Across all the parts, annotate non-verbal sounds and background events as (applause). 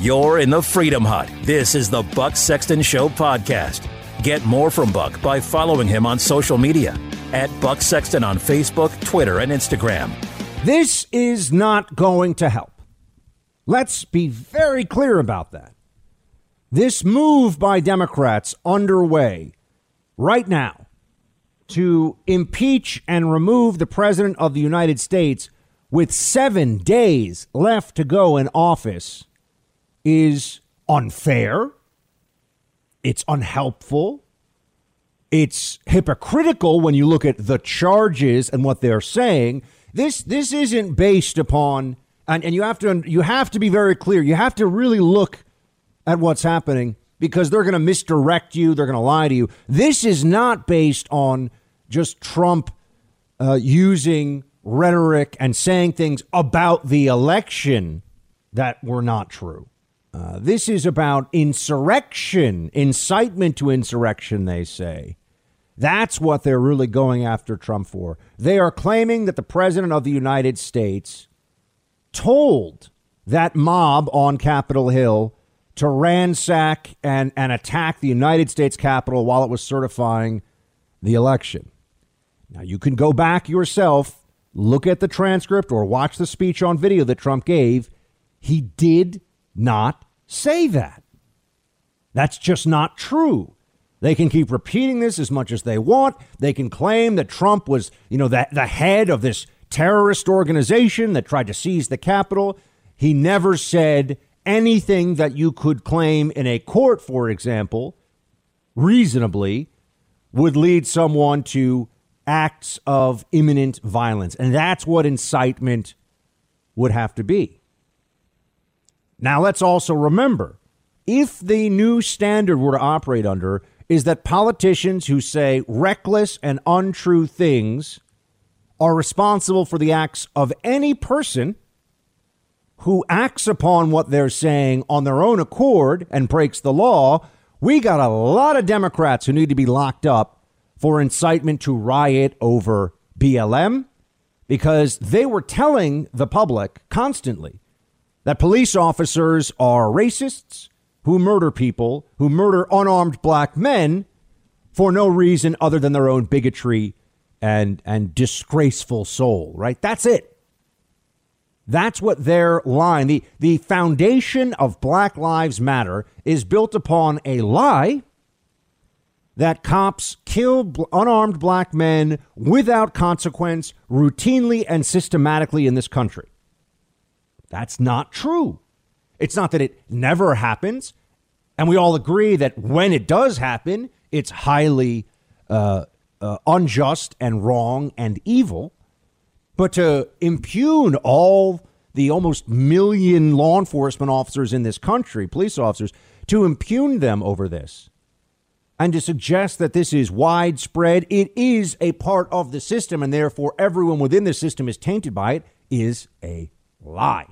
You're in the Freedom Hut. This is the Buck Sexton Show podcast. Get more from Buck by following him on social media at Buck Sexton on Facebook, Twitter, and Instagram. This is not going to help. Let's be very clear about that. This move by Democrats underway right now to impeach and remove the President of the United States with seven days left to go in office is unfair. It's unhelpful. It's hypocritical when you look at the charges and what they're saying. This this isn't based upon and, and you have to you have to be very clear. You have to really look at what's happening because they're going to misdirect you. They're going to lie to you. This is not based on just Trump uh, using rhetoric and saying things about the election that were not true. Uh, this is about insurrection, incitement to insurrection, they say. That's what they're really going after Trump for. They are claiming that the President of the United States told that mob on Capitol Hill to ransack and, and attack the United States Capitol while it was certifying the election. Now, you can go back yourself, look at the transcript, or watch the speech on video that Trump gave. He did not say that. That's just not true. They can keep repeating this as much as they want. They can claim that Trump was, you know, the, the head of this terrorist organization that tried to seize the Capitol. He never said anything that you could claim in a court, for example, reasonably would lead someone to acts of imminent violence. And that's what incitement would have to be. Now, let's also remember if the new standard were to operate under is that politicians who say reckless and untrue things are responsible for the acts of any person who acts upon what they're saying on their own accord and breaks the law, we got a lot of Democrats who need to be locked up for incitement to riot over BLM because they were telling the public constantly that police officers are racists who murder people, who murder unarmed black men for no reason other than their own bigotry and and disgraceful soul, right? That's it. That's what their line, the, the foundation of Black Lives Matter is built upon a lie that cops kill unarmed black men without consequence routinely and systematically in this country. That's not true. It's not that it never happens. And we all agree that when it does happen, it's highly uh, uh, unjust and wrong and evil. But to impugn all the almost million law enforcement officers in this country, police officers, to impugn them over this and to suggest that this is widespread, it is a part of the system, and therefore everyone within the system is tainted by it, is a lie.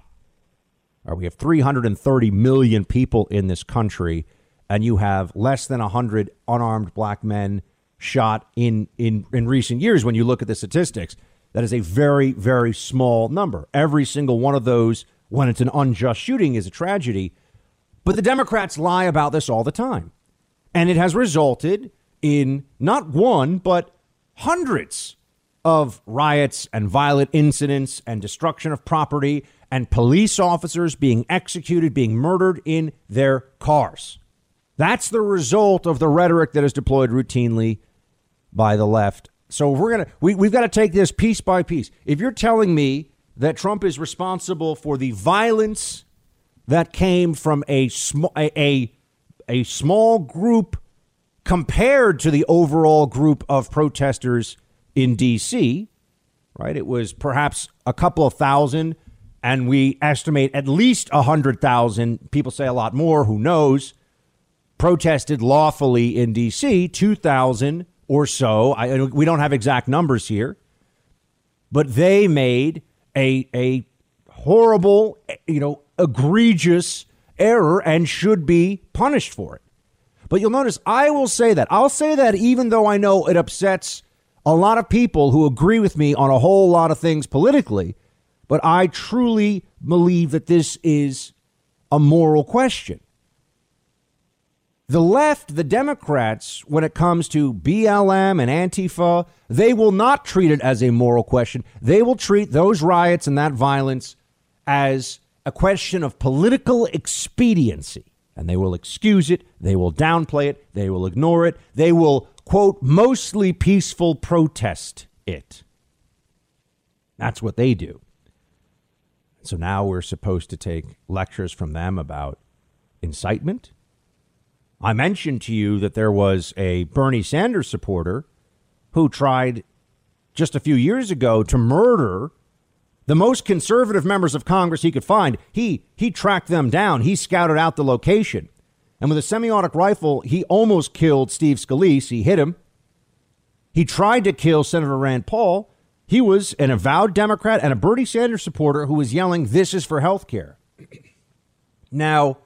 We have 330 million people in this country, and you have less than 100 unarmed black men shot in, in, in recent years. When you look at the statistics, that is a very, very small number. Every single one of those, when it's an unjust shooting, is a tragedy. But the Democrats lie about this all the time. And it has resulted in not one, but hundreds of riots and violent incidents and destruction of property and police officers being executed, being murdered in their cars. That's the result of the rhetoric that is deployed routinely by the left. So we're gonna we, we've got to take this piece by piece. If you're telling me that Trump is responsible for the violence that came from a small a, a, a small group compared to the overall group of protesters in D.C., right? It was perhaps a couple of thousand and we estimate at least 100,000, people say a lot more, who knows, protested lawfully in D.C., 2,000 or so. I, we don't have exact numbers here, but they made a, a horrible, you know, egregious error and should be punished for it. But you'll notice I will say that. I'll say that even though I know it upsets a lot of people who agree with me on a whole lot of things politically. But I truly believe that this is a moral question. The left, the Democrats, when it comes to BLM and Antifa, they will not treat it as a moral question. They will treat those riots and that violence as a question of political expediency. And they will excuse it, they will downplay it, they will ignore it, they will, quote, mostly peaceful protest it. That's what they do. So now we're supposed to take lectures from them about incitement I mentioned to you that there was a Bernie Sanders supporter who tried just a few years ago to murder the most conservative members of Congress he could find. He he tracked them down. He scouted out the location. And with a semi-automatic rifle, he almost killed Steve Scalise. He hit him. He tried to kill Senator Rand Paul. He was an avowed Democrat and a Bernie Sanders supporter who was yelling, "This is for health care." (clears throat) Now,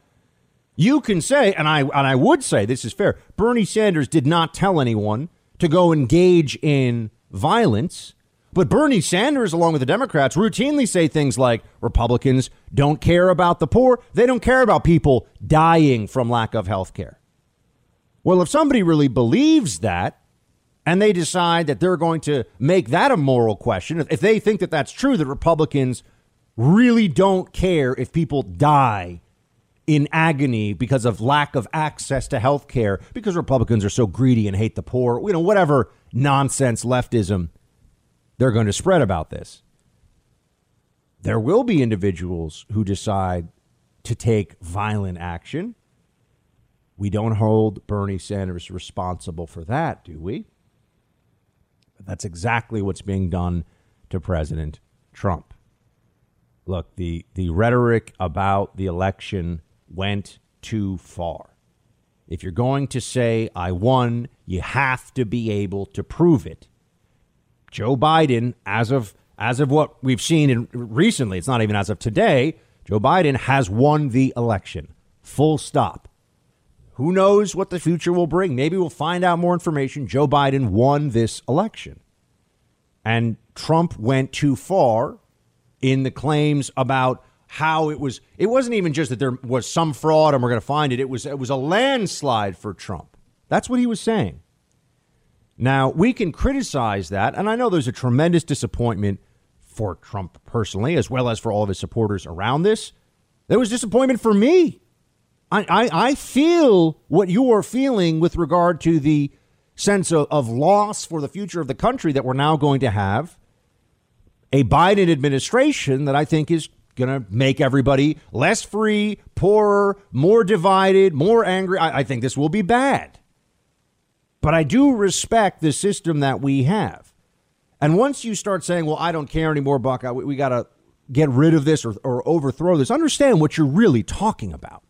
you can say, and I and I would say this is fair. Bernie Sanders did not tell anyone to go engage in violence. But Bernie Sanders, along with the Democrats, routinely say things like Republicans don't care about the poor. They don't care about people dying from lack of health care. Well, if somebody really believes that and they decide that they're going to make that a moral question, if they think that that's true, that Republicans really don't care if people die in agony because of lack of access to health care because Republicans are so greedy and hate the poor, you know, whatever nonsense leftism they're going to spread about this. There will be individuals who decide to take violent action. We don't hold Bernie Sanders responsible for that, do we? That's exactly what's being done to President Trump. Look, the, the rhetoric about the election went too far. If you're going to say, I won, you have to be able to prove it. Joe Biden, as of as of what we've seen in, recently, it's not even as of today, Joe Biden has won the election. Full stop. Who knows what the future will bring? Maybe we'll find out more information. Joe Biden won this election. And Trump went too far in the claims about how it was it wasn't even just that there was some fraud and we're going to find it it was it was a landslide for Trump that's what he was saying now we can criticize that and I know there's a tremendous disappointment for Trump personally as well as for all of his supporters around this there was disappointment for me I, I, I feel what you are feeling with regard to the sense of, of loss for the future of the country that we're now going to have a Biden administration that I think is going to make everybody less free, poorer, more divided, more angry. I, I think this will be bad. But I do respect the system that we have. And once you start saying, well, I don't care anymore, Buck, I, we, we got to get rid of this or, or overthrow this, understand what you're really talking about.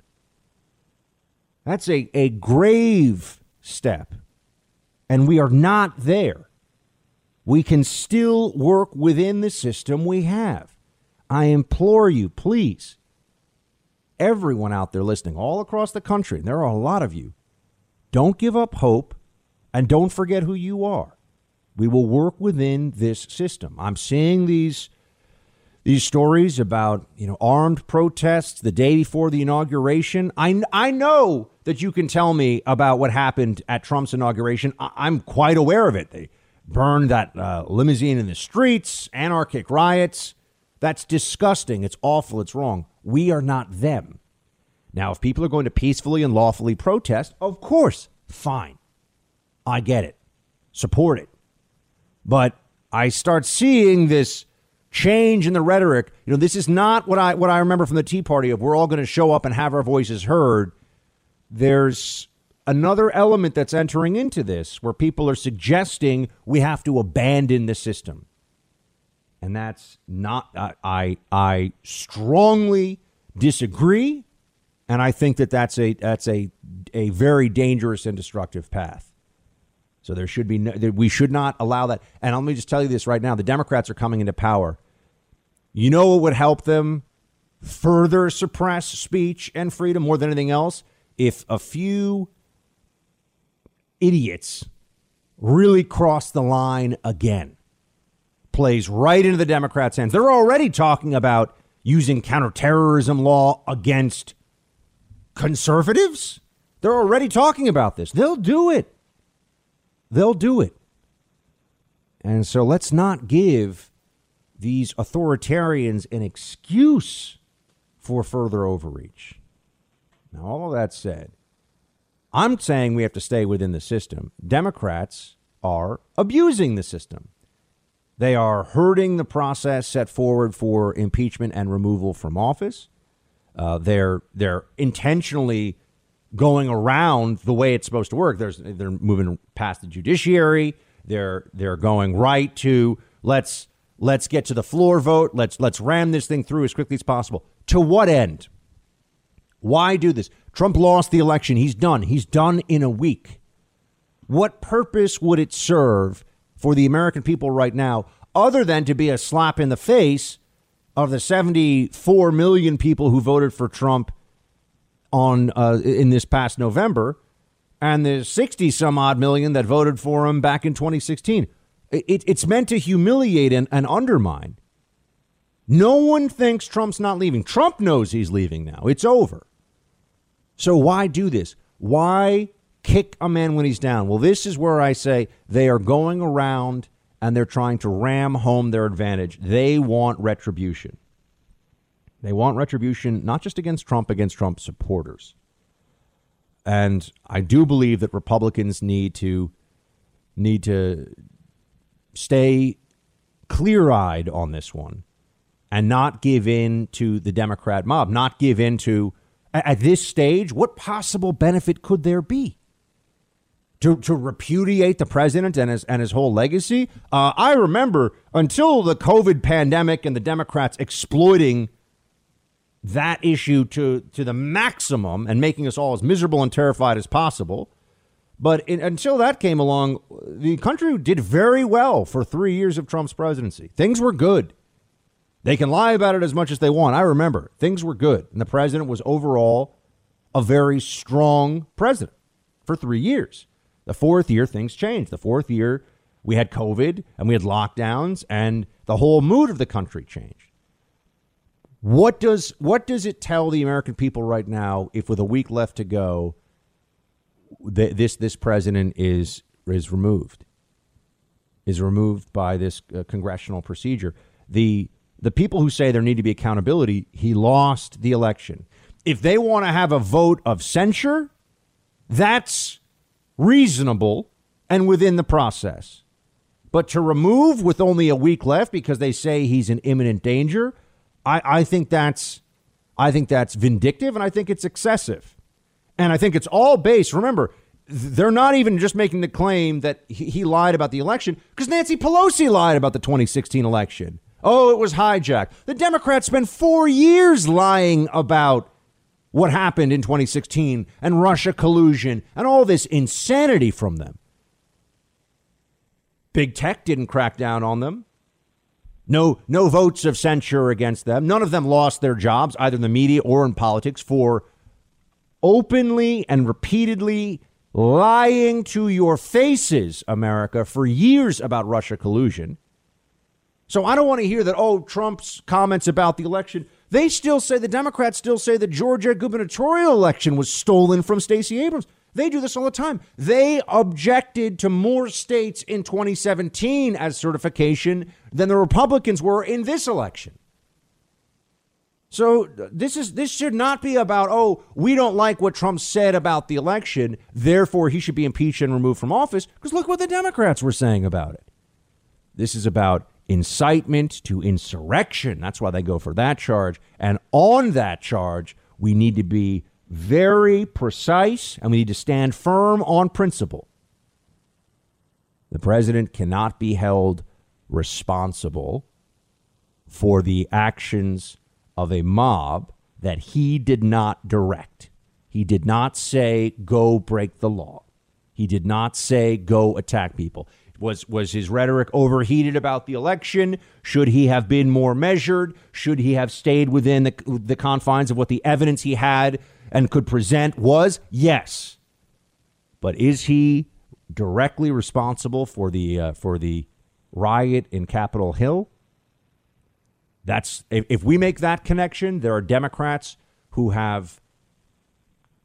That's a, a grave step. And we are not there. We can still work within the system we have. I implore you, please, everyone out there listening all across the country, and there are a lot of you, don't give up hope and don't forget who you are. We will work within this system. I'm seeing these these stories about you know armed protests the day before the inauguration. I I know that you can tell me about what happened at Trump's inauguration. I, am quite aware of it. They burned that uh, limousine in the streets, anarchic riots. That's disgusting. It's awful. It's wrong. We are not them. Now, if people are going to peacefully and lawfully protest, of course, fine. I get it. Support it. But I start seeing this change in the rhetoric. You know, this is not what I what I remember from the Tea Party of we're all going to show up and have our voices heard. There's another element that's entering into this where people are suggesting we have to abandon the system and that's not I, I strongly disagree, and I think that that's a that's a a very dangerous and destructive path. So there should be no, we should not allow that. And let me just tell you this right now: the Democrats are coming into power. You know what would help them further suppress speech and freedom more than anything else? If a few idiots really cross the line again plays right into the Democrats' hands. They're already talking about using counterterrorism law against conservatives, they're already talking about this. They'll do it. They'll do it. And so let's not give these authoritarians an excuse for further overreach. Now, all of that said, I'm saying we have to stay within the system. Democrats are abusing the system. They are hurting the process set forward for impeachment and removal from office. Uh, they're they're intentionally going around the way it's supposed to work. There's, they're moving past the judiciary. They're they're going right to let's let's get to the floor vote. Let's let's ram this thing through as quickly as possible. To what end? Why do this? Trump lost the election. He's done. He's done in a week. What purpose would it serve for the American people right now other than to be a slap in the face of the 74 million people who voted for Trump on uh, in this past November and the 60 some odd million that voted for him back in 2016. It, it's meant to humiliate and, and undermine. No one thinks Trump's not leaving. Trump knows he's leaving now. It's over. So why do this? Why kick a man when he's down? Well, this is where I say they are going around and they're trying to ram home their advantage. They want retribution. They want retribution not just against Trump, against Trump supporters. And I do believe that Republicans need to need to stay clear-eyed on this one and not give in to the Democrat mob, not give in to at this stage, what possible benefit could there be? To, to repudiate the president and his and his whole legacy. Uh, I remember until the COVID pandemic and the Democrats exploiting that issue to to the maximum and making us all as miserable and terrified as possible. But in, until that came along, the country did very well for three years of Trump's presidency. Things were good. They can lie about it as much as they want. I remember things were good, and the president was overall a very strong president for three years. The fourth year, things changed. The fourth year, we had COVID and we had lockdowns, and the whole mood of the country changed. What does what does it tell the American people right now if with a week left to go th- this this president is is removed is removed by this uh, congressional procedure the the people who say there need to be accountability he lost the election if they want to have a vote of censure that's reasonable and within the process but to remove with only a week left because they say he's in imminent danger I, I think that's I think that's vindictive and I think it's excessive. And I think it's all based. Remember, they're not even just making the claim that he, he lied about the election because Nancy Pelosi lied about the 2016 election. Oh, it was hijacked. The Democrats spent four years lying about what happened in 2016 and Russia collusion and all this insanity from them. Big tech didn't crack down on them. No, no votes of censure against them. None of them lost their jobs, either in the media or in politics, for openly and repeatedly lying to your faces, America, for years about Russia collusion. So I don't want to hear that, oh, Trump's comments about the election. They still say, the Democrats still say the Georgia gubernatorial election was stolen from Stacey Abrams. They do this all the time. They objected to more states in 2017 as certification than the Republicans were in this election. So this is this should not be about oh we don't like what Trump said about the election therefore he should be impeached and removed from office because look what the Democrats were saying about it. This is about incitement to insurrection. That's why they go for that charge and on that charge we need to be very precise, and we need to stand firm on principle. The president cannot be held responsible for the actions of a mob that he did not direct. He did not say, go break the law. He did not say, go attack people. Was, was his rhetoric overheated about the election? Should he have been more measured? Should he have stayed within the, the confines of what the evidence he had and could present was yes. But is he directly responsible for the uh, for the riot in Capitol Hill? That's if, if we make that connection, there are Democrats who have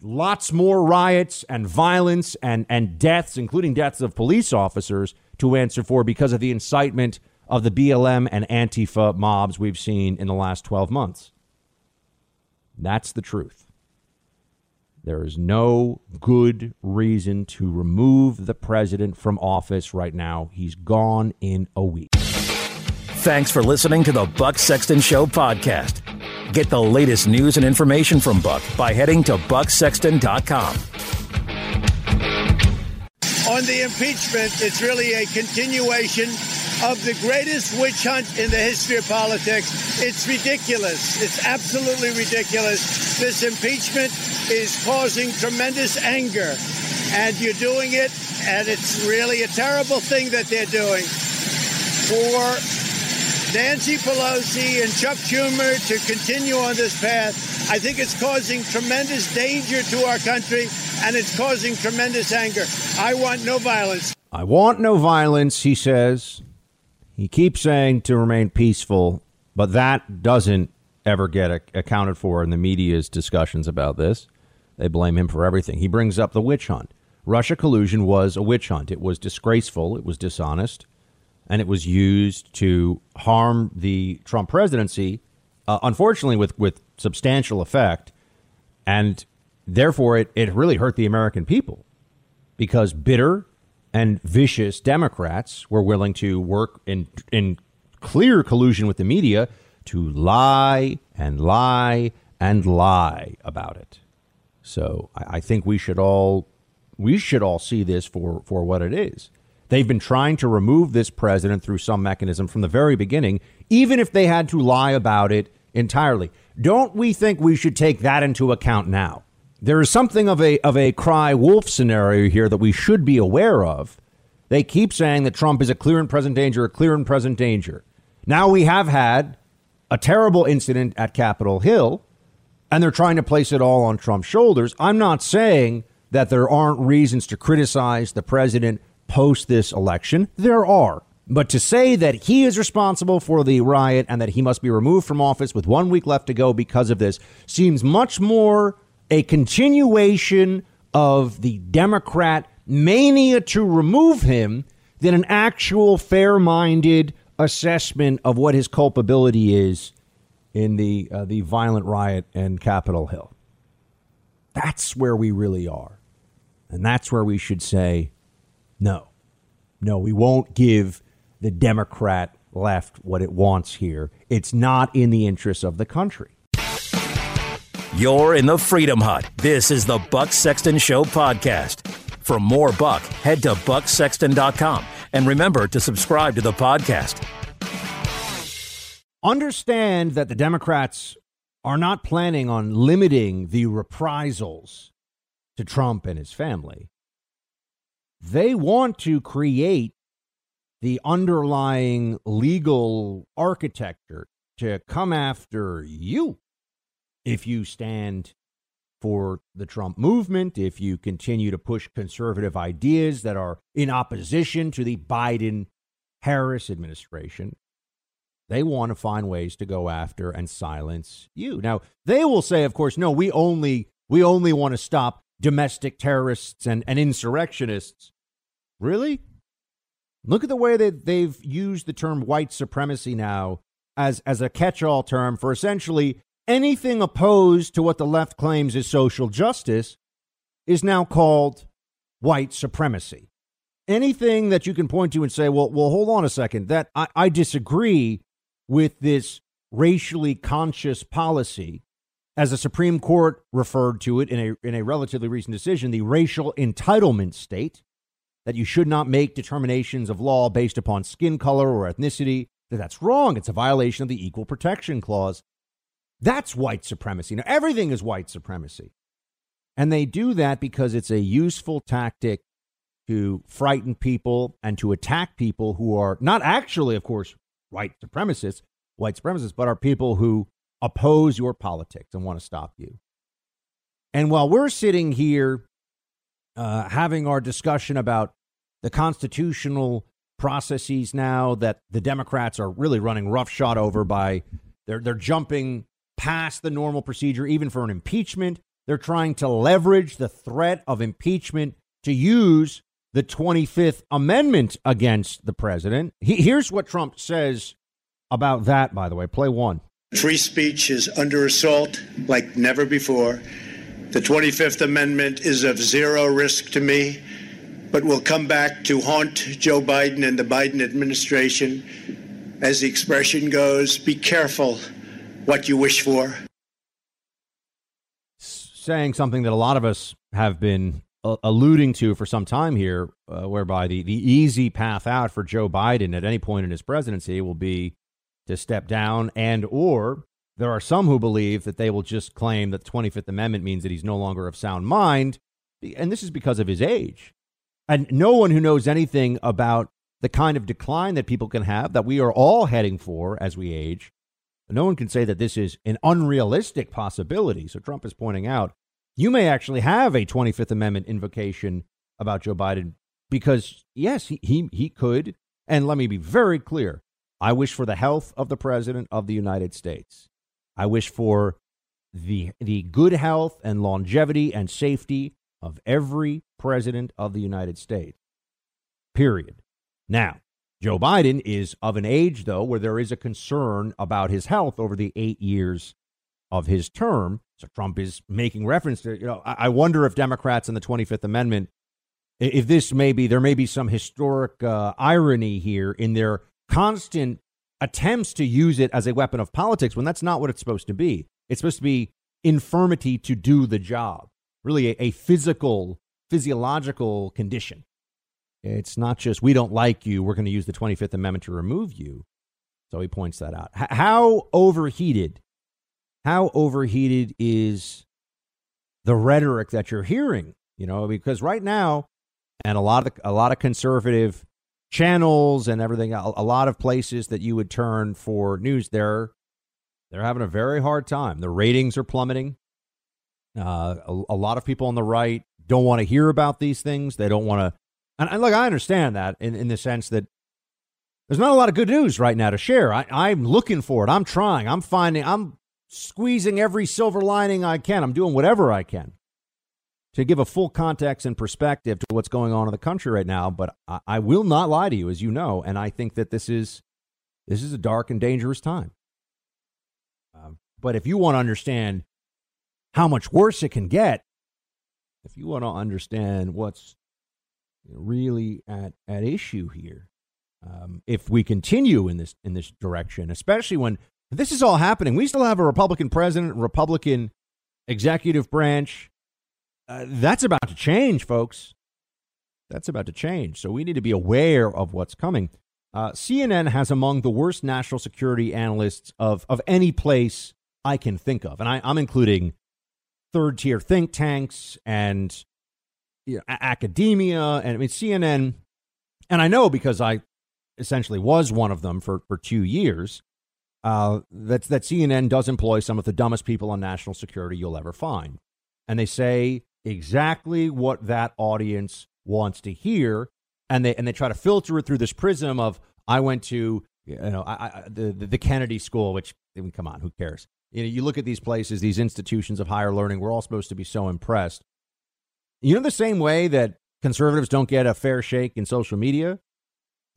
lots more riots and violence and, and deaths, including deaths of police officers, to answer for because of the incitement of the BLM and Antifa mobs we've seen in the last 12 months. That's the truth. There is no good reason to remove the president from office right now. He's gone in a week. Thanks for listening to the Buck Sexton Show podcast. Get the latest news and information from Buck by heading to bucksexton.com. On the impeachment, it's really a continuation of the greatest witch hunt in the history of politics. It's ridiculous. It's absolutely ridiculous. This impeachment is causing tremendous anger, and you're doing it, and it's really a terrible thing that they're doing. For Nancy Pelosi and Chuck Schumer to continue on this path, I think it's causing tremendous danger to our country and it's causing tremendous anger. I want no violence. I want no violence, he says. He keeps saying to remain peaceful, but that doesn't ever get accounted for in the media's discussions about this. They blame him for everything. He brings up the witch hunt. Russia collusion was a witch hunt. It was disgraceful, it was dishonest, and it was used to harm the Trump presidency, uh, unfortunately, with, with substantial effect. And therefore, it, it really hurt the American people because bitter and vicious Democrats were willing to work in, in clear collusion with the media to lie and lie and lie about it. So I, I think we should all we should all see this for, for what it is. They've been trying to remove this president through some mechanism from the very beginning, even if they had to lie about it entirely. Don't we think we should take that into account now? There is something of a of a cry wolf scenario here that we should be aware of. They keep saying that Trump is a clear and present danger, a clear and present danger. Now we have had a terrible incident at Capitol Hill, and they're trying to place it all on Trump's shoulders. I'm not saying that there aren't reasons to criticize the president post this election. There are. But to say that he is responsible for the riot and that he must be removed from office with one week left to go because of this seems much more a continuation of the Democrat mania to remove him than an actual fair minded assessment of what his culpability is in the, uh, the violent riot in Capitol Hill. That's where we really are. And that's where we should say, no, no, we won't give the Democrat left what it wants here. It's not in the interests of the country. You're in the Freedom Hut. This is the Buck Sexton Show podcast. For more Buck, head to bucksexton.com and remember to subscribe to the podcast. Understand that the Democrats are not planning on limiting the reprisals to Trump and his family. They want to create the underlying legal architecture to come after you if you stand for the Trump movement, if you continue to push conservative ideas that are in opposition to the Biden Harris administration, they want to find ways to go after and silence you. Now, they will say, of course, no, we only we only want to stop domestic terrorists and, and insurrectionists. Really? Look at the way that they've used the term white supremacy now as, as a catch all term for essentially anything opposed to what the left claims is social justice is now called white supremacy. Anything that you can point to and say, well, well, hold on a second, that I, I disagree with this racially conscious policy, as the Supreme Court referred to it in a in a relatively recent decision, the racial entitlement state that you should not make determinations of law based upon skin color or ethnicity, that that's wrong. It's a violation of the Equal Protection Clause. That's white supremacy. Now, everything is white supremacy. And they do that because it's a useful tactic to frighten people and to attack people who are not actually, of course, white supremacists, white supremacists, but are people who oppose your politics and want to stop you. And while we're sitting here uh, having our discussion about the constitutional processes now that the Democrats are really running roughshod over by they're they're jumping past the normal procedure even for an impeachment They're trying to leverage the threat of impeachment to use the 25th Amendment against the president. He, here's what Trump says about that, by the way. Play one. Free speech is under assault like never before. The 25th Amendment is of zero risk to me, but will come back to haunt Joe Biden and the Biden administration. As the expression goes, be careful what you wish for. Saying something that a lot of us have been uh, alluding to for some time here, uh, whereby the, the easy path out for Joe Biden at any point in his presidency will be to step down and or there are some who believe that they will just claim that the 25th Amendment means that he's no longer of sound mind. And this is because of his age. And no one who knows anything about the kind of decline that people can have, that we are all heading for as we age, no one can say that this is an unrealistic possibility. So Trump is pointing out you may actually have a 25th Amendment invocation about Joe Biden because, yes, he, he, he could. And let me be very clear I wish for the health of the President of the United States. I wish for the, the good health and longevity and safety of every president of the United States. Period. Now, Joe Biden is of an age, though, where there is a concern about his health over the eight years of his term. So Trump is making reference to, you know, I, wonder if Democrats in the 25th Amendment, if this may be, there may be some historic uh, irony here in their constant attempts to use it as a weapon of politics when that's not what it's supposed to be. It's supposed to be infirmity to do the job, really a, a physical, physiological condition. It's not just we don't like you, we're going to use the 25th Amendment to remove you. So he points that out. H- how overheated, how overheated is the rhetoric that you're hearing? You know, because right now, and a lot of a lot of conservative channels and everything, a, a lot of places that you would turn for news, they're they're having a very hard time. The ratings are plummeting. Uh, a, a, lot of people on the right don't want to hear about these things. They don't want to. And, and look, I understand that in, in the sense that there's not a lot of good news right now to share. I, I'm looking for it. I'm trying. I'm finding. I'm squeezing every silver lining I can. I'm doing whatever I can to give a full context and perspective to what's going on in the country right now. But I, I will not lie to you, as you know, and I think that this is this is a dark and dangerous time. Uh, but if you want to understand how much worse it can get, if you want to understand what's really at at issue here, um, if we continue in this in this direction, especially when this is all happening, we still have a Republican president, Republican executive branch uh, that's about to change, folks. That's about to change. So we need to be aware of what's coming. Uh, CNN has among the worst national security analysts of, of any place I can think of. And I, am including third tier think tanks and you know, academia. And I mean, CNN, and I know because I essentially was one of them for, for two years, uh, that, that CNN does employ some of the dumbest people on national security you'll ever find. And they say exactly what that audience wants to hear, and they and they try to filter it through this prism of I went to you know I, I, the, the Kennedy School, which I mean, come on, who cares? You know, you look at these places, these institutions of higher learning. We're all supposed to be so impressed. You know, the same way that conservatives don't get a fair shake in social media,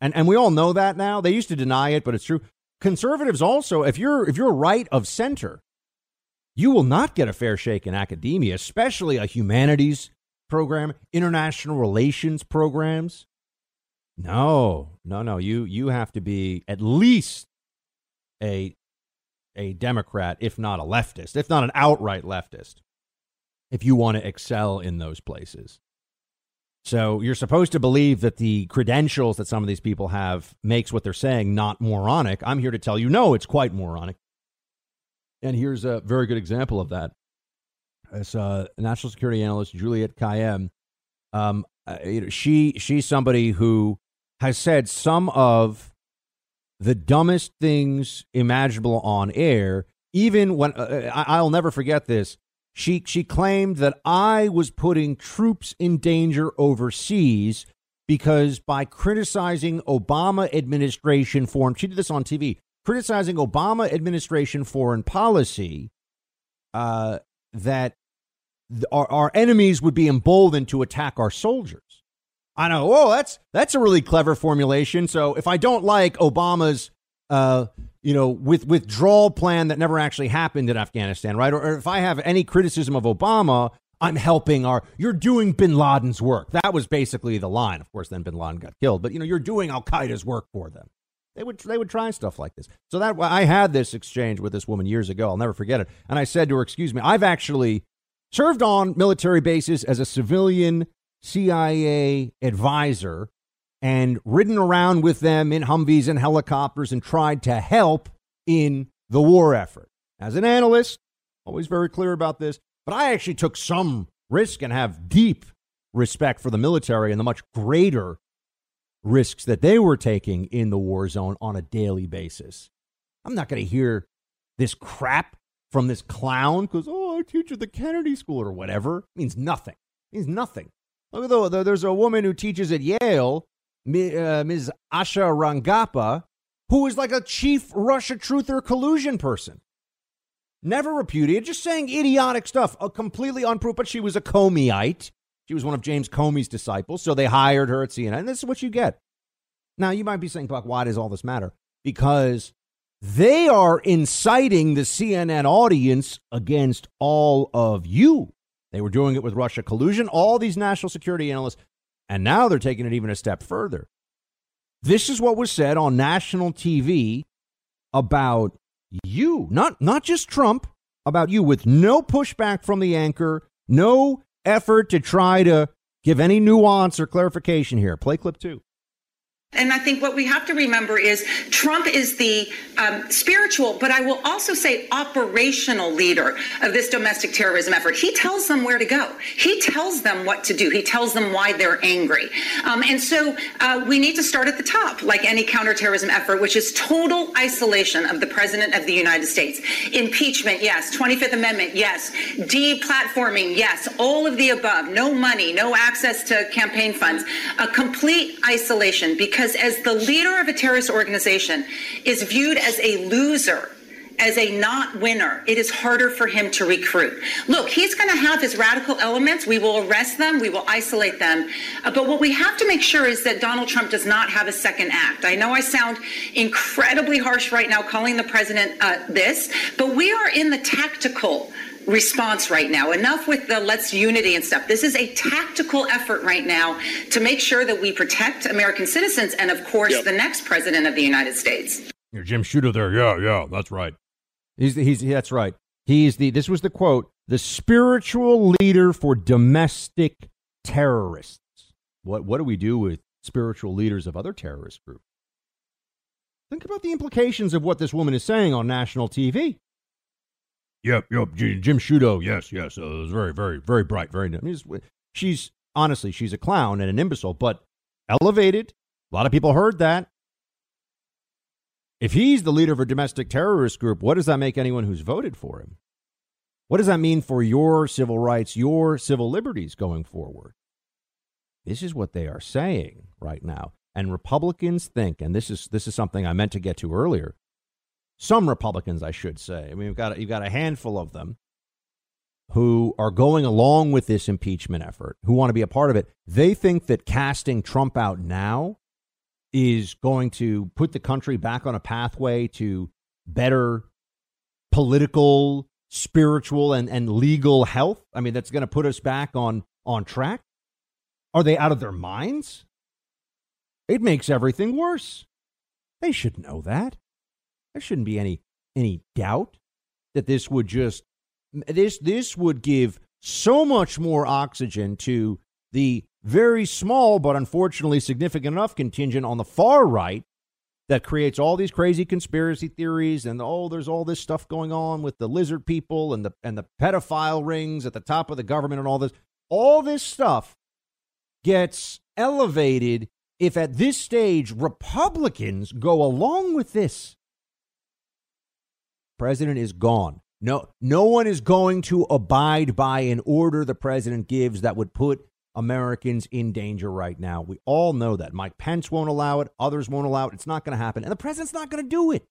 and and we all know that now. They used to deny it, but it's true. Conservatives also, if you're if you're right of center, you will not get a fair shake in academia, especially a humanities program, international relations programs. No, no, no. You you have to be at least a a Democrat, if not a leftist, if not an outright leftist, if you want to excel in those places. So you're supposed to believe that the credentials that some of these people have makes what they're saying not moronic. I'm here to tell you, no, it's quite moronic. And here's a very good example of that. It's uh, national security analyst Juliette Kayyem, um, uh, she she's somebody who has said some of the dumbest things imaginable on air. Even when uh, uh I, will never forget this, she she claimed that I was putting troops in danger overseas because by criticizing Obama administration foreign, she did this on TV criticizing Obama administration foreign policy uh, that our, our enemies would be emboldened to attack our soldiers. I know. Oh, that's that's a really clever formulation. So if I don't like Obama's, uh, you know, with withdrawal plan that never actually happened in Afghanistan, right? Or, or if I have any criticism of Obama, I'm helping our. You're doing Bin Laden's work. That was basically the line. Of course, then Bin Laden got killed. But you know, you're doing Al Qaeda's work for them. They would they would try stuff like this. So that I had this exchange with this woman years ago. I'll never forget it. And I said to her, "Excuse me, I've actually served on military bases as a civilian CIA advisor and ridden around with them in Humvees and helicopters and tried to help in the war effort. As an analyst, always very clear about this, but I actually took some risk and have deep respect for the military and the much greater risks that they were taking in the war zone on a daily basis. I'm not going to hear this crap from this clown because, oh, I teach at the Kennedy School or whatever. It means nothing. It means nothing. Look the, there's a woman who teaches at Yale, uh, Ms. Asha Rangappa, who is like a chief Russia truther collusion person. Never repudiated, just saying idiotic stuff, a completely unproved. But she was a Comeyite. She was one of James Comey's disciples, so they hired her at CNN. And this is what you get. Now, you might be saying, Buck, why does all this matter? Because they are inciting the CNN audience against all of you. They were doing it with Russia collusion, all these national security analysts, and now they're taking it even a step further. This is what was said on national TV about you, not, not just Trump, about you, with no pushback from the anchor, no effort to try to give any nuance or clarification here. Play clip two. And I think what we have to remember is Trump is the um, spiritual, but I will also say operational leader of this domestic terrorism effort. He tells them where to go. He tells them what to do. He tells them why they're angry. Um, and so uh, we need to start at the top, like any counterterrorism effort, which is total isolation of the president of the United States. Impeachment, yes. 25th Amendment, yes. Deplatforming, yes. All of the above. No money, no access to campaign funds. A complete isolation because because as the leader of a terrorist organization is viewed as a loser as a not winner, it is harder for him to recruit. Look, he's going to have his radical elements. We will arrest them, we will isolate them. Uh, but what we have to make sure is that Donald Trump does not have a second act. I know I sound incredibly harsh right now calling the president uh, this, but we are in the tactical response right now. Enough with the let's unity and stuff. This is a tactical effort right now to make sure that we protect American citizens and, of course, yep. the next president of the United States. You're Jim Sciutto there. Yeah, yeah, that's right. He's, he's, that's right. He's the, this was the quote, the spiritual leader for domestic terrorists. What, what do we do with spiritual leaders of other terrorist groups? Think about the implications of what this woman is saying on national TV. Yep, yep. Jim Sciutto. Yes, yes. Uh, it was very, very, very bright. Very. I mean, she's honestly, she's a clown and an imbecile, but elevated. A lot of people heard that. If he's the leader of a domestic terrorist group, what does that make anyone who's voted for him? What does that mean for your civil rights, your civil liberties going forward? This is what they are saying right now. And Republicans think, and this is this is something I meant to get to earlier some Republicans, I should say. I mean, you've got you've got a handful of them who are going along with this impeachment effort, who want to be a part of it. They think that casting Trump out now is going to put the country back on a pathway to better political, spiritual, and, and legal health. I mean, that's going to put us back on on track. Are they out of their minds? It makes everything worse. They should know that. There shouldn't be any any doubt that this would just this this would give so much more oxygen to the very small but unfortunately significant enough contingent on the far right that creates all these crazy conspiracy theories and oh there's all this stuff going on with the lizard people and the and the pedophile rings at the top of the government and all this. All this stuff gets elevated if at this stage republicans go along with this President is gone. No, no one is going to abide by an order the president gives that would put Americans in danger right now. We all know that. Mike Pence won't allow it. Others won't allow it. It's not going to happen. And the president's not going to do it.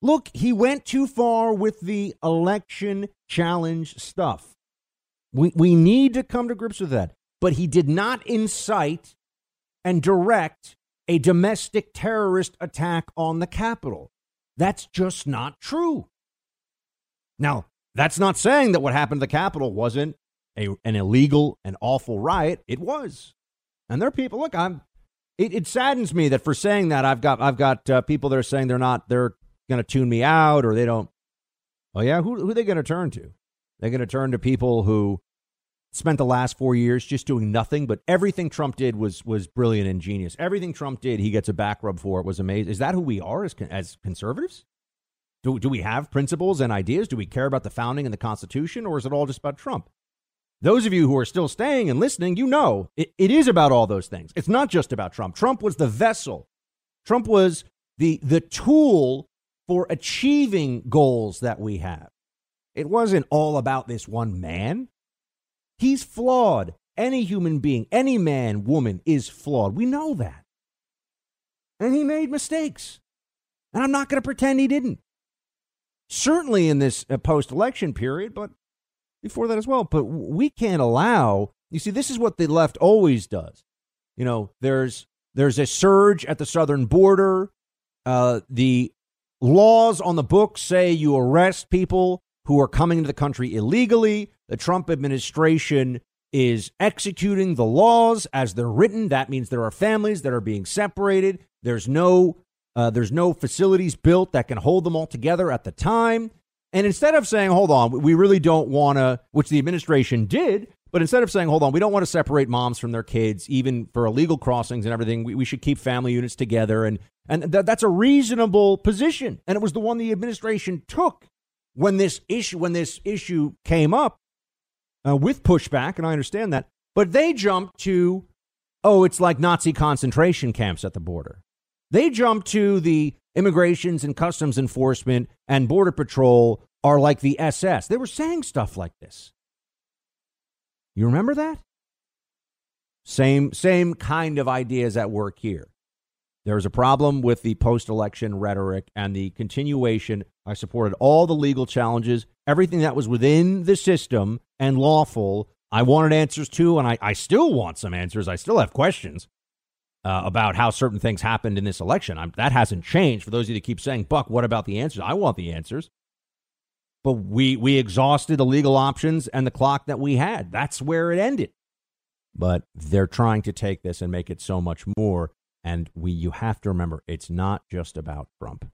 Look, he went too far with the election challenge stuff. We, we need to come to grips with that. But he did not incite and direct a domestic terrorist attack on the Capitol. That's just not true. Now, that's not saying that what happened to the Capitol wasn't a, an illegal and awful riot. It was. And there are people, look, I'm, it, it saddens me that for saying that, I've got, I've got uh, people that are saying they're not, they're going to tune me out or they don't. Oh, yeah. Who, who are they going to turn to? They're going to turn to people who spent the last four years just doing nothing, but everything Trump did was was brilliant and genius. Everything Trump did, he gets a back rub for. It was amazing. Is that who we are as as conservatives? Do, do we have principles and ideas? Do we care about the founding and the Constitution, or is it all just about Trump? Those of you who are still staying and listening, you know it, it is about all those things. It's not just about Trump. Trump was the vessel. Trump was the the tool for achieving goals that we have. It wasn't all about this one man. He's flawed. Any human being, any man, woman is flawed. We know that. And he made mistakes. And I'm not going to pretend he didn't. Certainly in this uh, post election period, but before that as well. But we can't allow, you see, this is what the left always does. You know, there's there's a surge at the southern border. Uh, the laws on the books say you arrest people who are coming into the country illegally. The Trump administration is executing the laws as they're written. That means there are families that are being separated. There's no uh, there's no facilities built that can hold them all together at the time. And instead of saying, hold on, we really don't want to, which the administration did, but instead of saying, hold on, we don't want to separate moms from their kids, even for illegal crossings and everything, we, we should keep family units together. And, and th- that's a reasonable position. And it was the one the administration took when this issue when this issue came up uh, with pushback, and I understand that, but they jumped to, oh, it's like Nazi concentration camps at the border. They jumped to the immigrations and customs enforcement and border patrol are like the SS. They were saying stuff like this. You remember that? Same same kind of ideas at work here. There's a problem with the post election rhetoric and the continuation. I supported all the legal challenges, everything that was within the system and lawful. I wanted answers to, and I, I still want some answers. I still have questions uh, about how certain things happened in this election. I'm, that hasn't changed. For those of you that keep saying, Buck, what about the answers? I want the answers. But we, we exhausted the legal options and the clock that we had. That's where it ended. But they're trying to take this and make it so much more. And we, you have to remember, it's not just about Trump.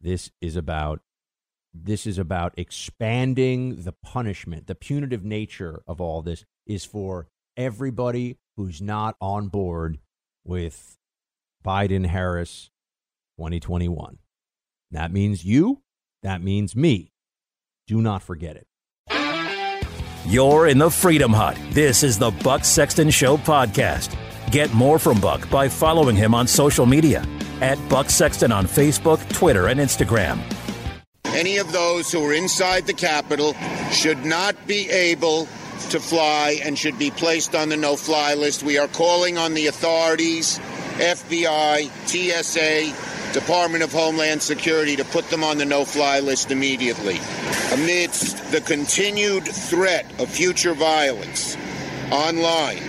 This is about this is about expanding the punishment. The punitive nature of all this is for everybody who's not on board with Biden Harris 2021. That means you, that means me. Do not forget it. You're in the Freedom Hut. This is the Buck Sexton Show podcast. Get more from Buck by following him on social media at Buck Sexton on Facebook, Twitter, and Instagram. Any of those who are inside the Capitol should not be able to fly and should be placed on the no fly list. We are calling on the authorities, FBI, TSA, Department of Homeland Security to put them on the no fly list immediately. Amidst the continued threat of future violence online,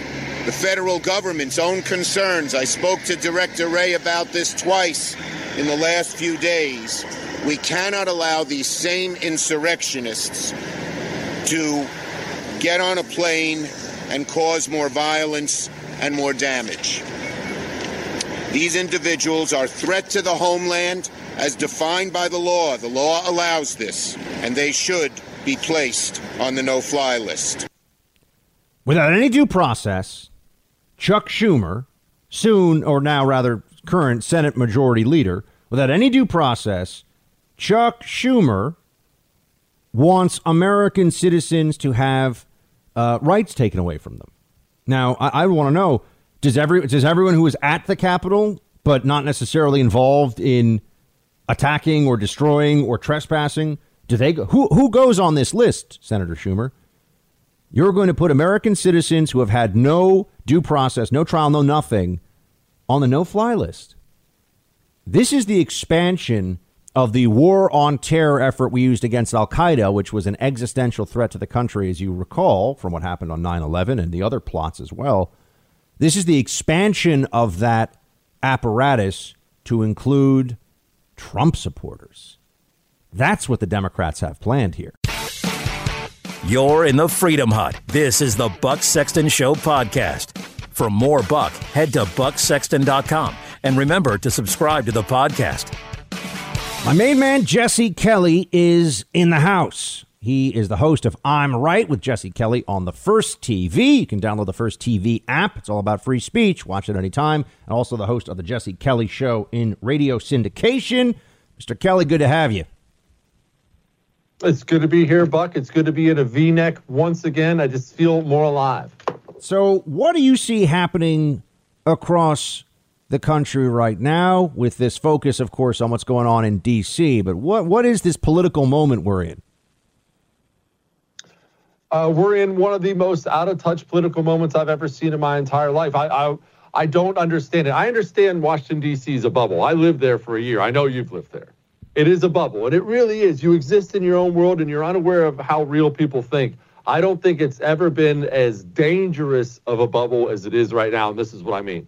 the federal government's own concerns. I spoke to Director Wray about this twice in the last few days. We cannot allow these same insurrectionists to get on a plane and cause more violence and more damage. These individuals are threat to the homeland as defined by the law. The law allows this, and they should be placed on the no-fly list. Without any due process, Chuck Schumer, soon or now rather current Senate Majority Leader, without any due process, Chuck Schumer wants American citizens to have uh, rights taken away from them. Now, I, I want to know does every does everyone who is at the Capitol but not necessarily involved in attacking or destroying or trespassing do they go, who who goes on this list, Senator Schumer? You're going to put American citizens who have had no due process, no trial, no nothing on the no fly list. This is the expansion of the war on terror effort we used against Al Qaeda, which was an existential threat to the country, as you recall from what happened on 9 11 and the other plots as well. This is the expansion of that apparatus to include Trump supporters. That's what the Democrats have planned here. You're in the Freedom Hut. This is the Buck Sexton Show podcast. For more Buck, head to bucksexton.com and remember to subscribe to the podcast. My main man, Jesse Kelly, is in the house. He is the host of I'm Right with Jesse Kelly on the First TV. You can download the First TV app. It's all about free speech. Watch it anytime. And also the host of the Jesse Kelly Show in radio syndication. Mr. Kelly, good to have you. It's good to be here, Buck. It's good to be in a V neck once again. I just feel more alive. So, what do you see happening across the country right now with this focus, of course, on what's going on in D.C.? But what, what is this political moment we're in? Uh, we're in one of the most out of touch political moments I've ever seen in my entire life. I, I, I don't understand it. I understand Washington D.C. is a bubble. I lived there for a year. I know you've lived there. It is a bubble, and it really is. You exist in your own world, and you're unaware of how real people think. I don't think it's ever been as dangerous of a bubble as it is right now, and this is what I mean.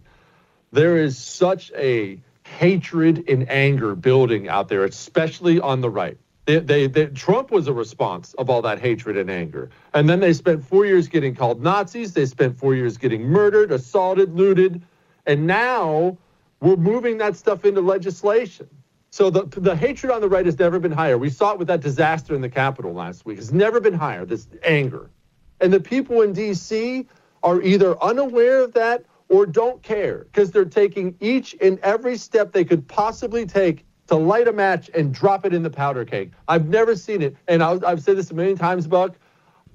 There is such a hatred and anger building out there, especially on the right. They, they, they, Trump was a response of all that hatred and anger. And then they spent four years getting called Nazis. They spent four years getting murdered, assaulted, looted. And now we're moving that stuff into legislation. So the, the hatred on the right has never been higher. We saw it with that disaster in the Capitol last week. It's never been higher, this anger. And the people in D.C. are either unaware of that or don't care because they're taking each and every step they could possibly take to light a match and drop it in the powder keg. I've never seen it. And I have said this a million times, Buck.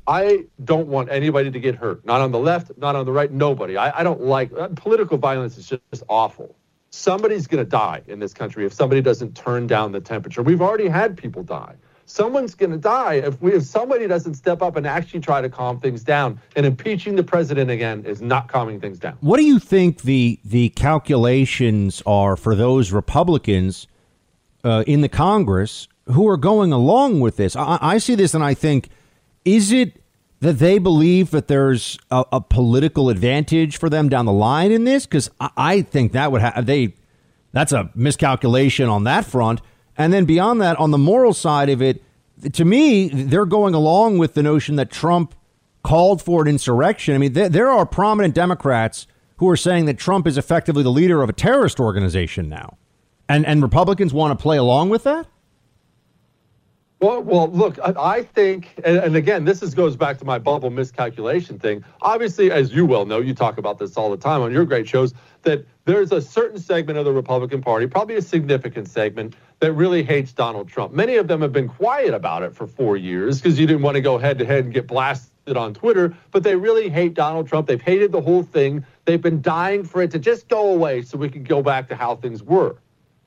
I don't want anybody to get hurt. Not on the left, not on the right, nobody. I, I don't like uh, political violence is just, just awful. Somebody's going to die in this country if somebody doesn't turn down the temperature. We've already had people die. Someone's going to die if we if somebody doesn't step up and actually try to calm things down. And impeaching the president again is not calming things down. What do you think the the calculations are for those Republicans uh, in the Congress who are going along with this. I, I, see this and I think, is it that they believe that there's a, a political advantage for them down the line in this? Because I, I, think that would have they. That's a miscalculation on that front. And then beyond that, on the moral side of it, to me, they're going along with the notion that Trump called for an insurrection. I mean, there, there are prominent Democrats who are saying that Trump is effectively the leader of a terrorist organization now. And and Republicans want to play along with that? Well, well, look, I think, and, and, again, this is, goes back to my bubble miscalculation thing. Obviously, as you well know, you talk about this all the time on your great shows, that there's a certain segment of the Republican Party, probably a significant segment, that really hates Donald Trump. Many of them have been quiet about it for four years because you didn't want to go head to head and get blasted on Twitter, but they really hate Donald Trump. They've hated the whole thing. They've been dying for it to just go away so we could go back to how things were.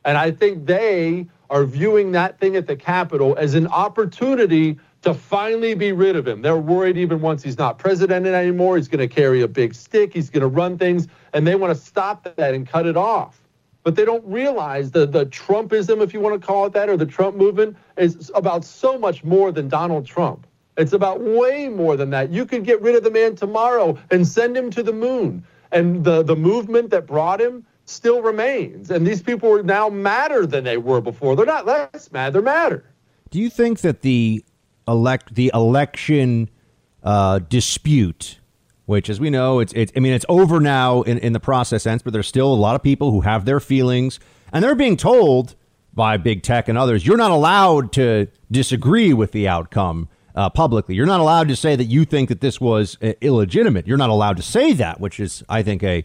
And I think they are viewing that thing at the Capitol as an opportunity to finally be rid of him. They're worried even once he's not president anymore, he's going to carry a big stick, he's going to run things, and they want to stop that and cut it off. But they don't realize the, the Trumpism, if you want to call it that, or the Trump movement is about so much more than Donald Trump. It's about way more than that. You could get rid of the man tomorrow and send him to the moon. And the, the movement that brought him still remains. And these people are now madder than they were before. They're not less mad, they're madder. Do you think that the elect the election uh, dispute, which as we know, it's, it's I mean, it's over now in, in the process sense, but there's still a lot of people who have their feelings and they're being told by big tech and others, you're not allowed to disagree with the outcome uh, publicly. You're not allowed to say that you think that this was uh, illegitimate. You're not allowed to say that, which is, I think, a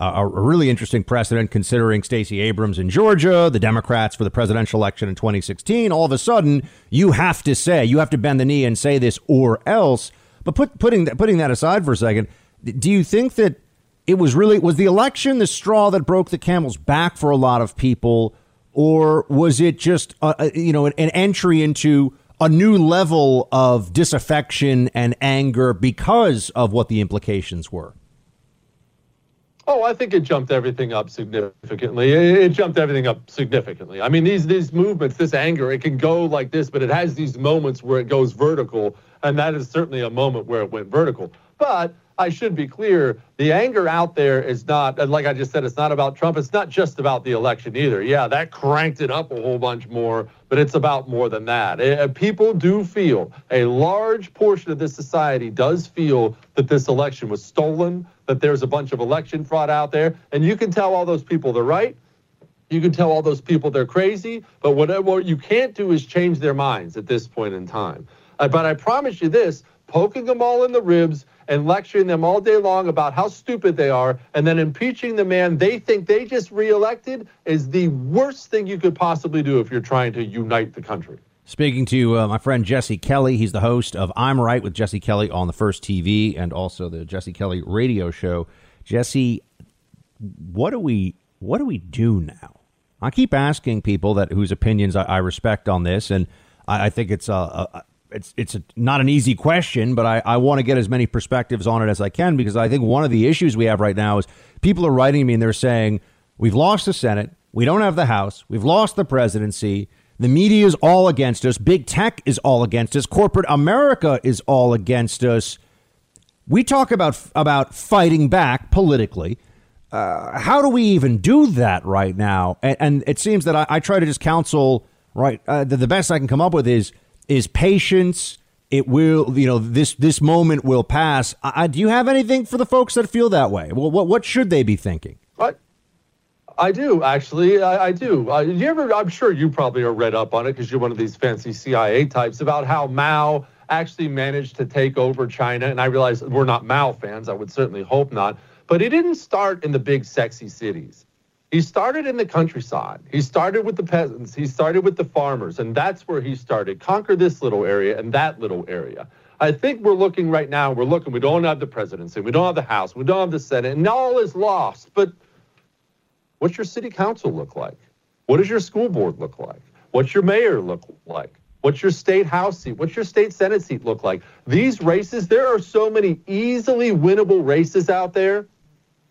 uh, a really interesting precedent considering Stacey Abrams in Georgia, the Democrats for the presidential election in 2016. All of a sudden, you have to say, you have to bend the knee and say this or else. But put, putting, that, putting that aside for a second, do you think that it was really, was the election the straw that broke the camel's back for a lot of people? Or was it just, a, you know, an, an entry into a new level of disaffection and anger because of what the implications were? Oh, I think it jumped everything up significantly. It, it, jumped everything up significantly. I mean, these these movements, this anger, it can go like this, but it has these moments where it goes vertical, and that is certainly a moment where it went vertical. But I should be clear the anger out there is not, and like I just said, it's not about Trump. It's not just about the election either. Yeah, that cranked it up a whole bunch more, but it's about more than that. It, eh, people do feel, a large portion of this society does feel that this election was stolen, that there's a bunch of election fraud out there. And you can tell all those people they're right. You can tell all those people they're crazy, but whatever you can't do is change their minds at this point in time. Uh, but I promise you this poking them all in the ribs and lecturing them all day long about how stupid they are, and then impeaching the man they think they just reelected is the worst thing you could possibly do if you're trying to unite the country. Speaking to uh, my friend Jesse Kelly, he's the host of I'm Right with Jesse Kelly on the First TV and also the Jesse Kelly radio show. Jesse, what do we what do we do now? I keep asking people that whose opinions I, I respect on this, and I, I think it's a, a, it's it's a, not an easy question, but I, I want to get as many perspectives on it as I can because I think one of the issues we have right now is people are writing me and they're saying we've lost the Senate, we don't have the House, we've lost the presidency, the media is all against us, big tech is all against us, corporate America is all against us. We talk about about fighting back politically. Uh, how do we even do that right now? And, and it seems that I, I, try to just counsel. Right, uh, the, the best I can come up with is is patience. It will, you know, this this moment will pass. I, do you have anything for the folks that feel that way? Well, what what should they be thinking? What? I do actually. I, I do. Uh, you ever? I'm sure you probably are read up on it because you're one of these fancy CIA types about how Mao actually managed to take over China. And I realize we're not Mao fans. I would certainly hope not. But he didn't start in the big sexy cities. He started in the countryside. He started with the peasants. He started with the farmers. And that's where he started. Conquer this little area and that little area. I think we're looking right now, we're looking, we don't have the presidency, we don't have the House, we don't have the Senate, and all is lost. But what's your city council look like? What does your school board look like? What's your mayor look like? What's your state house seat? What's your state senate seat look like? These races, there are so many easily winnable races out there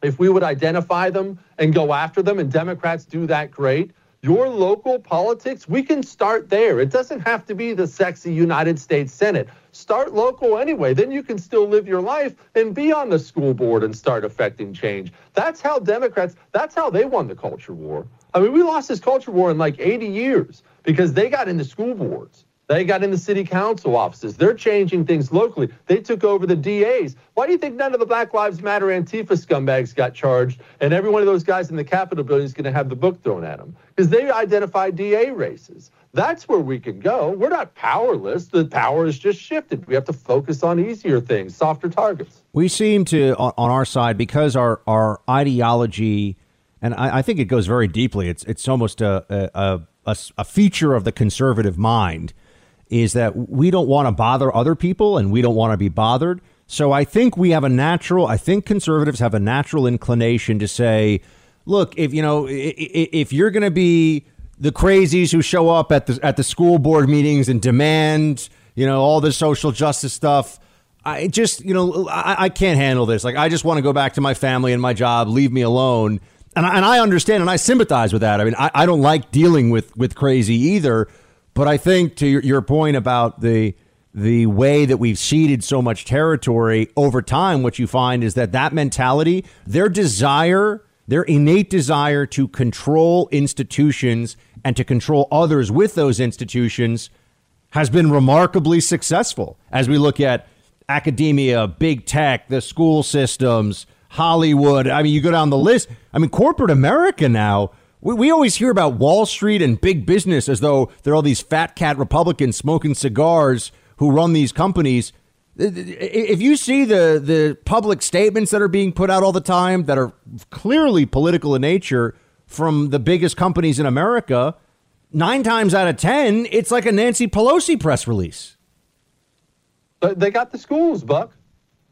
if we would identify them and go after them, and Democrats do that great, your local politics, we can start there. It doesn't have to be the sexy United States Senate. Start local anyway. Then you can still live your life and be on the school board and start affecting change. That's how Democrats, that's how they won the culture war. I mean, we lost this culture war in like 80 years because they got into school boards. They got in the city council offices. They're changing things locally. They took over the DAs. Why do you think none of the Black Lives Matter Antifa scumbags got charged and every one of those guys in the Capitol building is going to have the book thrown at them? Because they identify DA races. That's where we can go. We're not powerless. The power is just shifted. We have to focus on easier things, softer targets. We seem to, on, our side, because our, our ideology, and I, I think it goes very deeply, it's, it's almost a, a, a, a feature of the conservative mind is that we don't want to bother other people and we don't want to be bothered. So I think we have a natural, I think conservatives have a natural inclination to say, look, if you know, if you're going to be the crazies who show up at the at the school board meetings and demand, you know, all the social justice stuff, I just, you know, I, I can't handle this. Like, I just want to go back to my family and my job. Leave me alone. And I, and I understand and I sympathize with that. I mean, I, I don't like dealing with with crazy either. But I think to your, your point about the the way that we've ceded so much territory over time, what you find is that that mentality, their desire, their innate desire to control institutions and to control others with those institutions has been remarkably successful. As we look at academia, big tech, the school systems, Hollywood, I mean, you go down the list. I mean, corporate America now we, we always hear about Wall Street and big business as though they're all these fat cat Republicans smoking cigars who run these companies. If you see the, the public statements that are being put out all the time that are clearly political in nature from the biggest companies in America, nine times out of 10, it's like a Nancy Pelosi press release. They got the schools, Buck.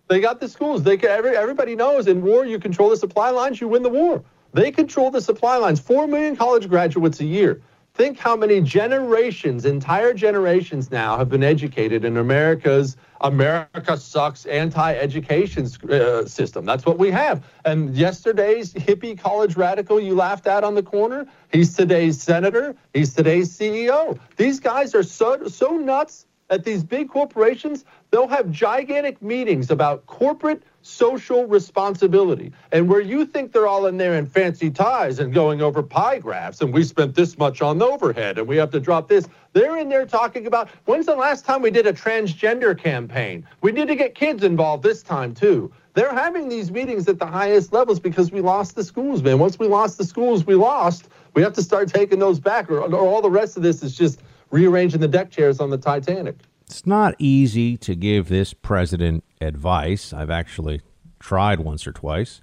They got the schools. They every, everybody knows in war you control the supply lines, you win the war. They control the supply lines. Four million college graduates a year. Think how many generations, entire generations now, have been educated in America's America sucks anti-education uh, system. That's what we have. And yesterday's hippie college radical you laughed at on the corner, he's today's senator, he's today's CEO. These guys are so so nuts at these big corporations, they'll have gigantic meetings about corporate social responsibility. And where you think they're all in there in fancy ties and going over pie graphs, and we spent this much on the overhead and we have to drop this, they're in there talking about when's the last time we did a transgender campaign? We need to get kids involved this time too. They're having these meetings at the highest levels because we lost the schools, man. Once we lost the schools, we lost. We have to start taking those back, or, or all the rest of this is just rearranging the deck chairs on the Titanic. It's not easy to give this president advice. I've actually tried once or twice.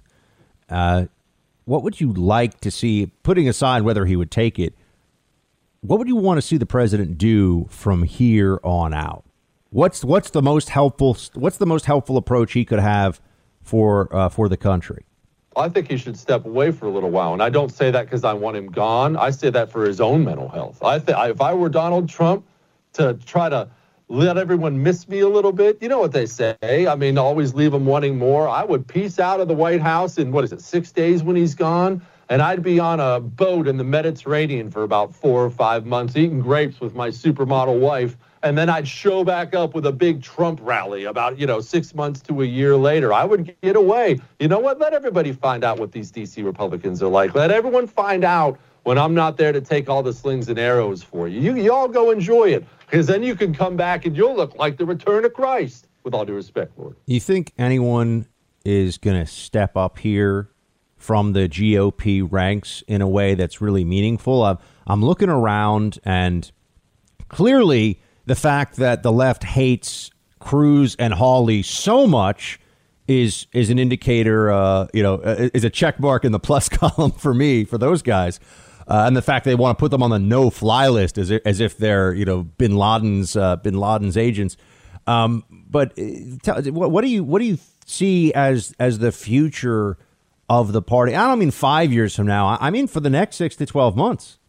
Uh, what would you like to see, putting aside whether he would take it, what would you want to see the president do from here on out? What's what's the most helpful what's the most helpful approach he could have for uh, for the country? I think he should step away for a little while, and I don't say that because I want him gone. I say that for his own mental health. I think if I were Donald Trump, to try to let everyone miss me a little bit. You know what they say. I mean, always leave them wanting more. I would peace out of the White House in, what is it, six days when he's gone? And I'd be on a boat in the Mediterranean for about four or five months eating grapes with my supermodel wife. And then I'd show back up with a big Trump rally about, you know, six months to a year later. I would get away. You know what? Let everybody find out what these D.C. Republicans are like. Let everyone find out when I'm not there to take all the slings and arrows for you. You, you all go enjoy it because then you can come back and you'll look like the return of Christ. With all due respect, Lord. You think anyone is going to step up here from the GOP ranks in a way that's really meaningful? I'm, I'm looking around and clearly the fact that the left hates Cruz and Hawley so much is is an indicator, uh, you know, uh, is a check mark in the plus (laughs) column for me for those guys uh, and the fact they want to put them on the no-fly list as if, as if they're you know Bin Laden's uh, Bin Laden's agents. Um, but uh, tell, what, what do you what do you see as as the future of the party? I don't mean five years from now. I mean for the next six to twelve months.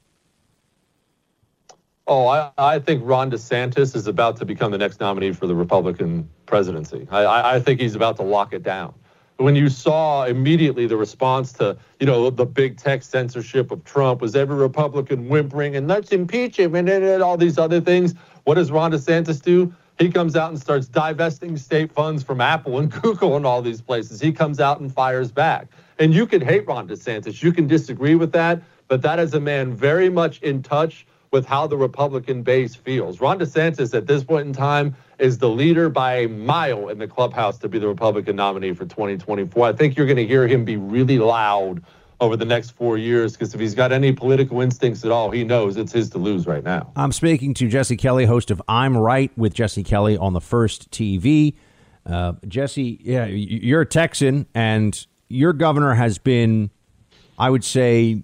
Oh, I, I think Ron DeSantis is about to become the next nominee for the Republican presidency. I, I think he's about to lock it down when you saw immediately the response to, you know, the big tech censorship of Trump was every Republican whimpering and let's impeach him and, and, and all these other things. What does Ron DeSantis do? He comes out and starts divesting state funds from Apple and (laughs) Google and all these places. He comes out and fires back. And you can hate Ron DeSantis. You can disagree with that. But that is a man very much in touch with how the Republican base feels. Ron DeSantis, at this point in time, is the leader by a mile in the clubhouse to be the Republican nominee for 2024. I think you're going to hear him be really loud over the next four years because if he's got any political instincts at all, he knows it's his to lose right now. I'm speaking to Jesse Kelly, host of I'm Right with Jesse Kelly on the First TV. Uh, Jesse, yeah, you're a Texan, and your governor has been, I would say,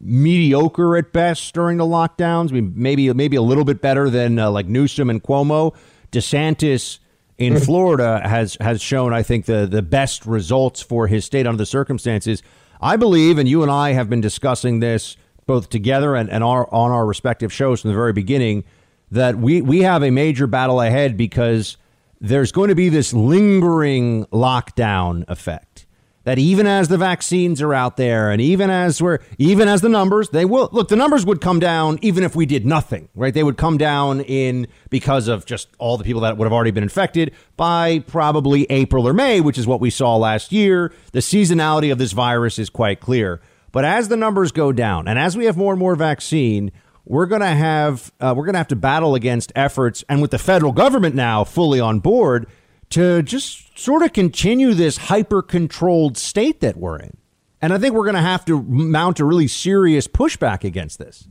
mediocre at best during the lockdowns. I mean, maybe maybe a little bit better than uh, like Newsom and Cuomo. DeSantis in mm. Florida has has shown, I think, the the best results for his state under the circumstances. I believe, and you and I have been discussing this both together and, and our, on our respective shows from the very beginning, that we, we have a major battle ahead because there's going to be this lingering lockdown effect that even as the vaccines are out there and even as we're even as the numbers they will look the numbers would come down even if we did nothing right? They would come down in because of just all the people that would have already been infected by probably April or May which is what we saw last year. The seasonality of this virus is quite clear. But as the numbers go down and as we have more and more vaccine we're going to have uh, we're going to have to battle against efforts and with the federal government now fully on board to just sort of continue this hyper controlled state that we're in. And I think we're going to have to mount a really serious pushback against this.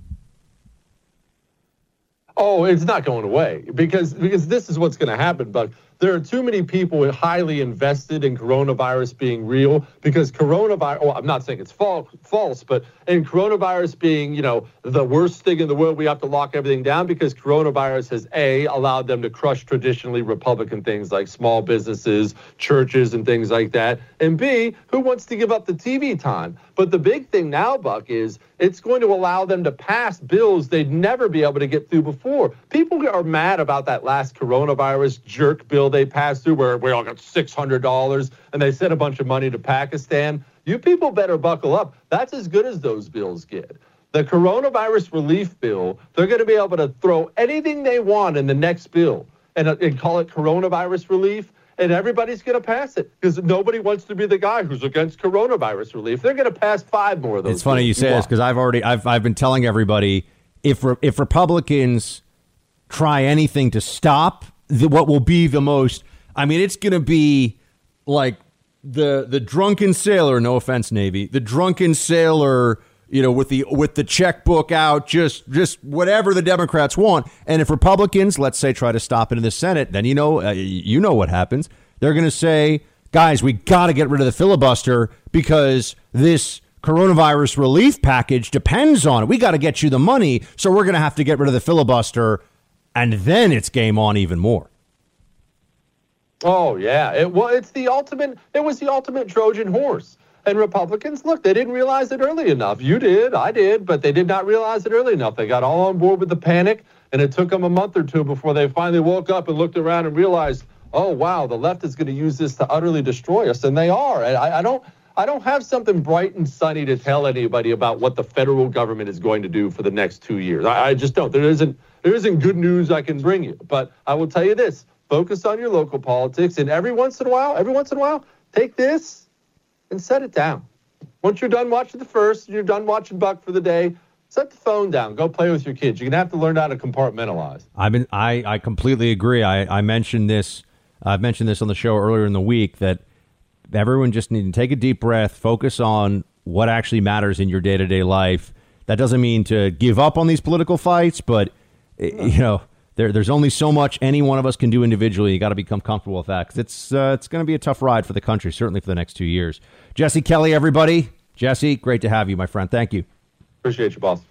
Oh, it's not going away because because this is what's going to happen, Buck there are too many people highly invested in coronavirus being real because coronavirus, well, I'm not saying it's false, false, but in coronavirus being, you know, the worst thing in the world, we have to lock everything down because coronavirus has A, allowed them to crush traditionally Republican things like small businesses, churches, and things like that. And B, who wants to give up the TV time? But the big thing now, Buck, is it's going to allow them to pass bills they'd never be able to get through before. People are mad about that last coronavirus jerk bill they passed through where we all got $600 and they sent a bunch of money to Pakistan. You people better buckle up. That's as good as those bills get. The coronavirus relief bill, they're going to be able to throw anything they want in the next bill and, uh, and call it coronavirus relief and everybody's going to pass it because nobody wants to be the guy who's against coronavirus relief. They're going to pass five more of those. It's funny you say this because I've already I've I've been telling everybody if if Republicans try anything to stop the, what will be the most. I mean, it's going to be like the the drunken sailor. No offense, Navy. The drunken sailor you know, with the with the checkbook out, just just whatever the Democrats want. And if Republicans, let's say, try to stop it in the Senate, then you know uh, you know what happens. They're going to say, guys, we got to get rid of the filibuster because this coronavirus relief package depends on it. We got to get you the money, so we're going to have to get rid of the filibuster, and then it's game on even more. Oh yeah, it well, it's the ultimate. It was the ultimate Trojan horse. And Republicans, look, they didn't realize it early enough. You did, I did, but they did not realize it early enough. They got all on board with the panic, and it took them a month or two before they finally woke up and looked around and realized, oh wow, the left is going to use this to utterly destroy us, and they are. And I, I don't. I don't have something bright and sunny to tell anybody about what the federal government is going to do for the next two years. I, I just don't. There isn't there isn't good news I can bring you. But I will tell you this: focus on your local politics, and every once in a while, every once in a while, take this and set it down. Once you're done watching the first, you're done watching Buck for the day, set the phone down. Go play with your kids. You're gonna have to learn how to compartmentalize. I've been I, I completely agree. I, I mentioned this I've mentioned this on the show earlier in the week that everyone just need to take a deep breath, focus on what actually matters in your day to day life. That doesn't mean to give up on these political fights, but eh, you know there, there's only so much any one of us can do individually. You got to become comfortable with that because it's uh, it's going to be a tough ride for the country, certainly for the next two years. Jesse Kelly, everybody. Jesse, great to have you, my friend. Thank you. Appreciate you, boss.